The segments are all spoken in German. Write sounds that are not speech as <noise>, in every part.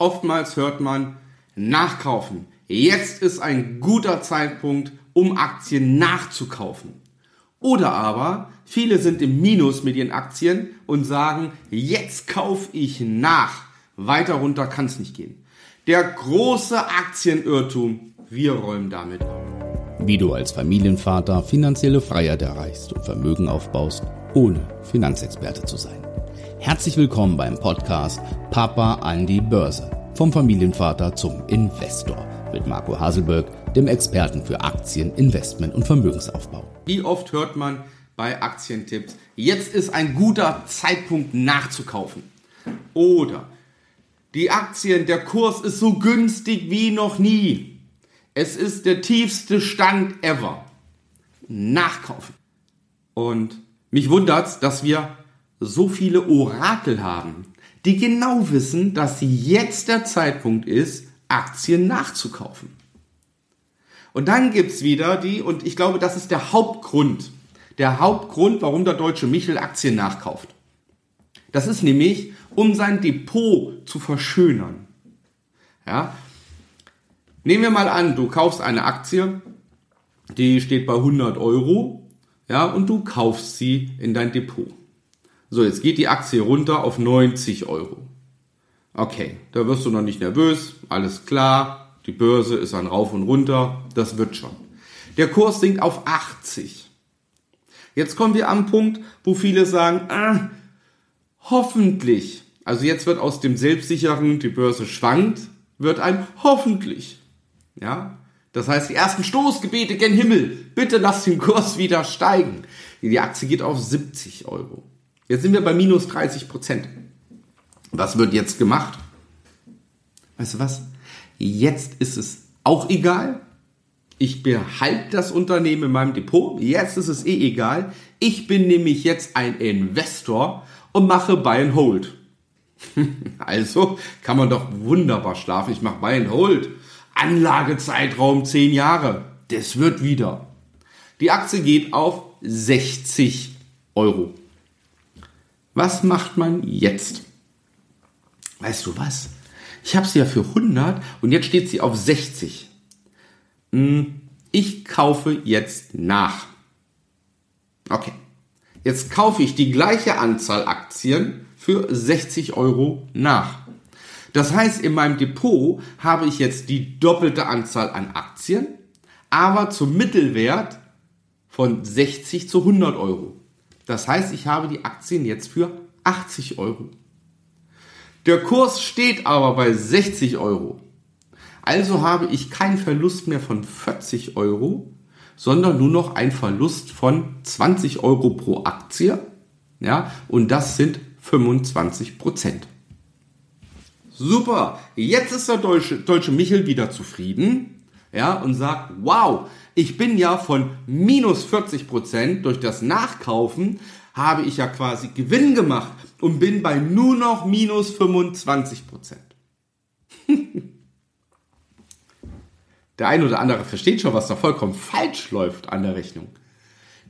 Oftmals hört man nachkaufen. Jetzt ist ein guter Zeitpunkt, um Aktien nachzukaufen. Oder aber viele sind im Minus mit ihren Aktien und sagen, jetzt kaufe ich nach. Weiter runter kann es nicht gehen. Der große Aktienirrtum, wir räumen damit auf. Wie du als Familienvater finanzielle Freiheit erreichst und Vermögen aufbaust, ohne Finanzexperte zu sein. Herzlich willkommen beim Podcast Papa an die Börse. Vom Familienvater zum Investor mit Marco Haselberg, dem Experten für Aktien, Investment und Vermögensaufbau. Wie oft hört man bei Aktientipps, jetzt ist ein guter Zeitpunkt nachzukaufen. Oder die Aktien, der Kurs ist so günstig wie noch nie. Es ist der tiefste Stand ever. Nachkaufen. Und mich wundert's, dass wir so viele Orakel haben, die genau wissen, dass jetzt der Zeitpunkt ist, Aktien nachzukaufen. Und dann gibt's wieder die, und ich glaube, das ist der Hauptgrund, der Hauptgrund, warum der deutsche Michel Aktien nachkauft. Das ist nämlich, um sein Depot zu verschönern. Ja? Nehmen wir mal an, du kaufst eine Aktie, die steht bei 100 Euro, ja, und du kaufst sie in dein Depot. So, jetzt geht die Aktie runter auf 90 Euro. Okay, da wirst du noch nicht nervös, alles klar, die Börse ist ein Rauf und Runter, das wird schon. Der Kurs sinkt auf 80. Jetzt kommen wir am Punkt, wo viele sagen, ah, hoffentlich, also jetzt wird aus dem Selbstsicheren, die Börse schwankt, wird ein hoffentlich. Ja, das heißt, die ersten Stoßgebete gen Himmel, bitte lass den Kurs wieder steigen. Die Aktie geht auf 70 Euro. Jetzt sind wir bei minus 30 Prozent. Was wird jetzt gemacht? Weißt du was? Jetzt ist es auch egal. Ich behalte das Unternehmen in meinem Depot. Jetzt ist es eh egal. Ich bin nämlich jetzt ein Investor und mache Buy and Hold. <laughs> also kann man doch wunderbar schlafen. Ich mache Buy and Hold. Anlagezeitraum 10 Jahre. Das wird wieder. Die Aktie geht auf 60 Euro. Was macht man jetzt? Weißt du was? Ich habe sie ja für 100 und jetzt steht sie auf 60. Hm, ich kaufe jetzt nach. Okay. Jetzt kaufe ich die gleiche Anzahl Aktien für 60 Euro nach. Das heißt, in meinem Depot habe ich jetzt die doppelte Anzahl an Aktien, aber zum Mittelwert von 60 zu 100 Euro. Das heißt, ich habe die Aktien jetzt für 80 Euro. Der Kurs steht aber bei 60 Euro. Also habe ich keinen Verlust mehr von 40 Euro, sondern nur noch einen Verlust von 20 Euro pro Aktie. Ja, und das sind 25 Prozent. Super, jetzt ist der deutsche, deutsche Michel wieder zufrieden ja, und sagt, wow, ich bin ja von minus 40 Prozent durch das Nachkaufen, habe ich ja quasi Gewinn gemacht und bin bei nur noch minus 25 Prozent. <laughs> der ein oder andere versteht schon, was da vollkommen falsch läuft an der Rechnung.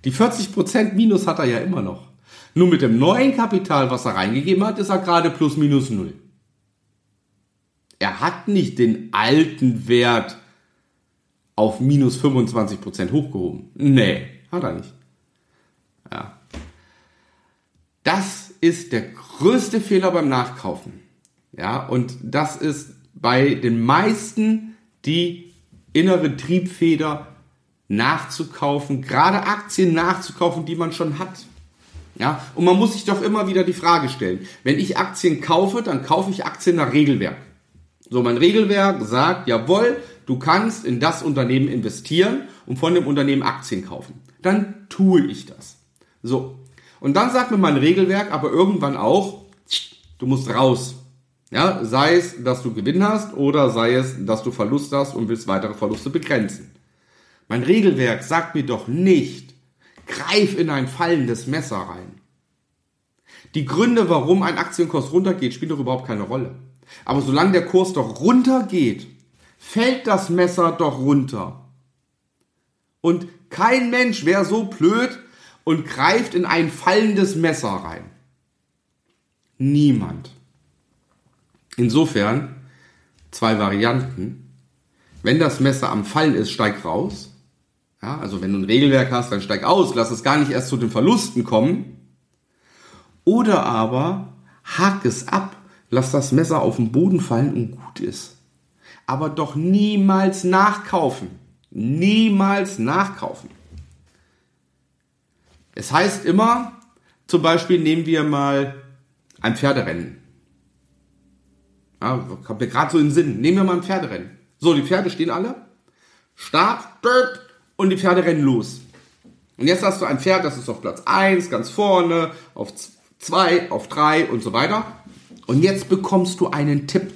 Die 40 Prozent Minus hat er ja immer noch. Nur mit dem neuen Kapital, was er reingegeben hat, ist er gerade plus minus null. Er hat nicht den alten Wert auf minus 25 Prozent hochgehoben. Nee, hat er nicht. Ja. Das ist der größte Fehler beim Nachkaufen. Ja, und das ist bei den meisten die innere Triebfeder nachzukaufen, gerade Aktien nachzukaufen, die man schon hat. Ja, und man muss sich doch immer wieder die Frage stellen, wenn ich Aktien kaufe, dann kaufe ich Aktien nach Regelwerk. So, mein Regelwerk sagt, jawohl, du kannst in das Unternehmen investieren und von dem Unternehmen Aktien kaufen. Dann tue ich das. So. Und dann sagt mir mein Regelwerk aber irgendwann auch, du musst raus. Ja, sei es, dass du Gewinn hast oder sei es, dass du Verlust hast und willst weitere Verluste begrenzen. Mein Regelwerk sagt mir doch nicht, greif in ein fallendes Messer rein. Die Gründe, warum ein Aktienkurs runtergeht, spielen doch überhaupt keine Rolle. Aber solange der Kurs doch runtergeht, fällt das Messer doch runter. Und kein Mensch wäre so blöd und greift in ein fallendes Messer rein. Niemand. Insofern zwei Varianten. Wenn das Messer am Fallen ist, steig raus. Ja, also wenn du ein Regelwerk hast, dann steig aus, lass es gar nicht erst zu den Verlusten kommen. Oder aber hak es ab, lass das Messer auf den Boden fallen und gut ist. Aber doch niemals nachkaufen. Niemals nachkaufen. Es heißt immer, zum Beispiel nehmen wir mal ein Pferderennen. Ja, kommt mir gerade so in den Sinn. Nehmen wir mal ein Pferderennen. So, die Pferde stehen alle. Start, und die Pferde rennen los. Und jetzt hast du ein Pferd, das ist auf Platz 1, ganz vorne, auf 2, auf 3 und so weiter. Und jetzt bekommst du einen Tipp.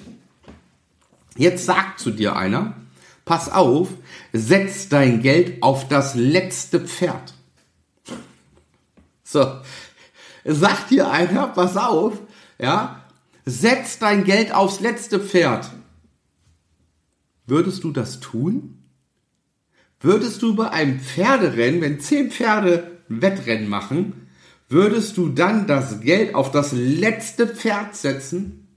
Jetzt sagt zu dir einer, pass auf, setz dein Geld auf das letzte Pferd. So, sagt dir einer, pass auf, ja, setz dein Geld aufs letzte Pferd. Würdest du das tun? Würdest du bei einem Pferderennen, wenn zehn Pferde Wettrennen machen, würdest du dann das Geld auf das letzte Pferd setzen?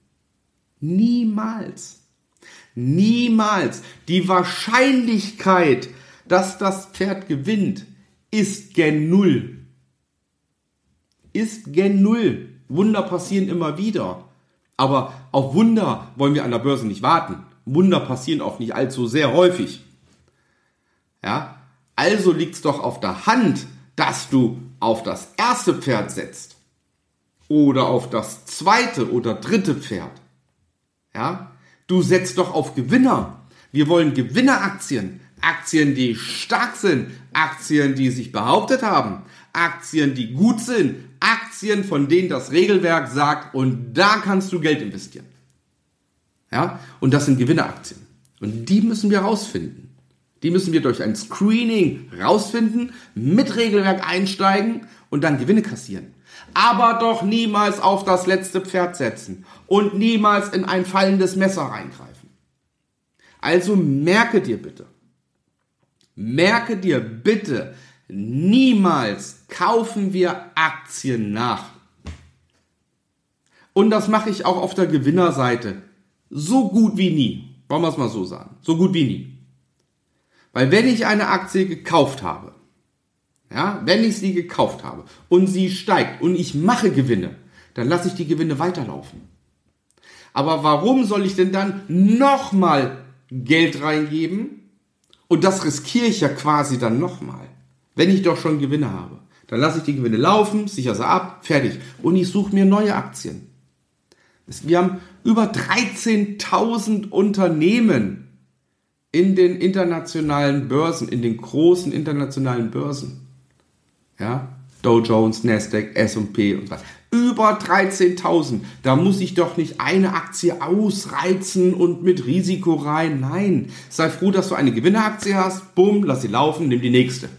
Niemals. Niemals. Die Wahrscheinlichkeit, dass das Pferd gewinnt, ist gen Null. Ist gen Null. Wunder passieren immer wieder. Aber auf Wunder wollen wir an der Börse nicht warten. Wunder passieren auch nicht allzu sehr häufig. Ja? Also liegt es doch auf der Hand, dass du auf das erste Pferd setzt. Oder auf das zweite oder dritte Pferd. Ja? Du setzt doch auf Gewinner. Wir wollen Gewinneraktien. Aktien, die stark sind. Aktien, die sich behauptet haben. Aktien, die gut sind. Aktien, von denen das Regelwerk sagt, und da kannst du Geld investieren. Ja? Und das sind Gewinneraktien. Und die müssen wir rausfinden. Die müssen wir durch ein Screening rausfinden, mit Regelwerk einsteigen und dann Gewinne kassieren. Aber doch niemals auf das letzte Pferd setzen und niemals in ein fallendes Messer reingreifen. Also merke dir bitte, merke dir bitte, niemals kaufen wir Aktien nach. Und das mache ich auch auf der Gewinnerseite. So gut wie nie. Wollen wir es mal so sagen. So gut wie nie. Weil wenn ich eine Aktie gekauft habe, ja, wenn ich sie gekauft habe und sie steigt und ich mache Gewinne, dann lasse ich die Gewinne weiterlaufen. Aber warum soll ich denn dann nochmal Geld reingeben? Und das riskiere ich ja quasi dann nochmal. Wenn ich doch schon Gewinne habe. Dann lasse ich die Gewinne laufen, sichere sie ab, fertig. Und ich suche mir neue Aktien. Wir haben über 13.000 Unternehmen in den internationalen Börsen, in den großen internationalen Börsen. Ja, Dow Jones, Nasdaq, S&P und was. Über 13.000. Da muss ich doch nicht eine Aktie ausreizen und mit Risiko rein. Nein, sei froh, dass du eine Gewinneraktie hast. Bumm, lass sie laufen, nimm die nächste.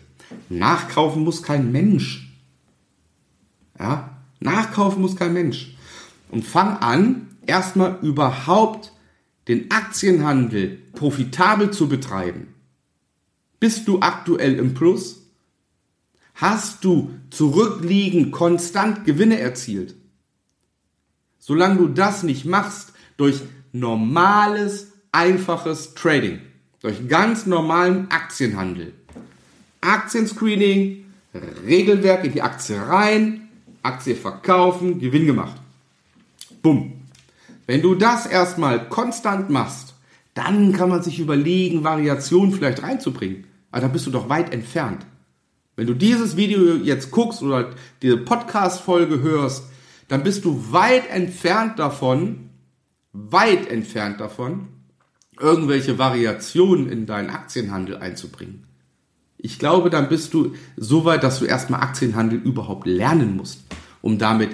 Nachkaufen muss kein Mensch. Ja, nachkaufen muss kein Mensch. Und fang an, erstmal überhaupt den Aktienhandel profitabel zu betreiben. Bist du aktuell im Plus? Hast du zurückliegend konstant Gewinne erzielt? Solange du das nicht machst, durch normales, einfaches Trading, durch ganz normalen Aktienhandel, Aktienscreening, Regelwerk in die Aktie rein, Aktie verkaufen, Gewinn gemacht. Bumm. Wenn du das erstmal konstant machst, dann kann man sich überlegen, Variationen vielleicht reinzubringen. Aber da bist du doch weit entfernt. Wenn du dieses Video jetzt guckst oder diese Podcast-Folge hörst, dann bist du weit entfernt davon, weit entfernt davon, irgendwelche Variationen in deinen Aktienhandel einzubringen. Ich glaube, dann bist du so weit, dass du erstmal Aktienhandel überhaupt lernen musst, um damit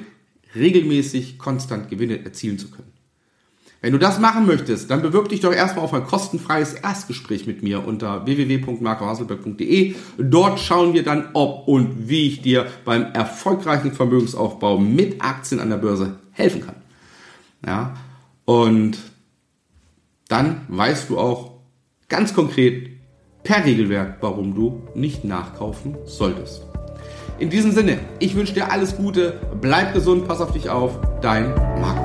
regelmäßig konstant Gewinne erzielen zu können. Wenn du das machen möchtest, dann bewirb dich doch erstmal auf ein kostenfreies Erstgespräch mit mir unter www.marcohaselberg.de. Dort schauen wir dann, ob und wie ich dir beim erfolgreichen Vermögensaufbau mit Aktien an der Börse helfen kann. Ja, und dann weißt du auch ganz konkret per Regelwerk, warum du nicht nachkaufen solltest. In diesem Sinne, ich wünsche dir alles Gute, bleib gesund, pass auf dich auf, dein Marco.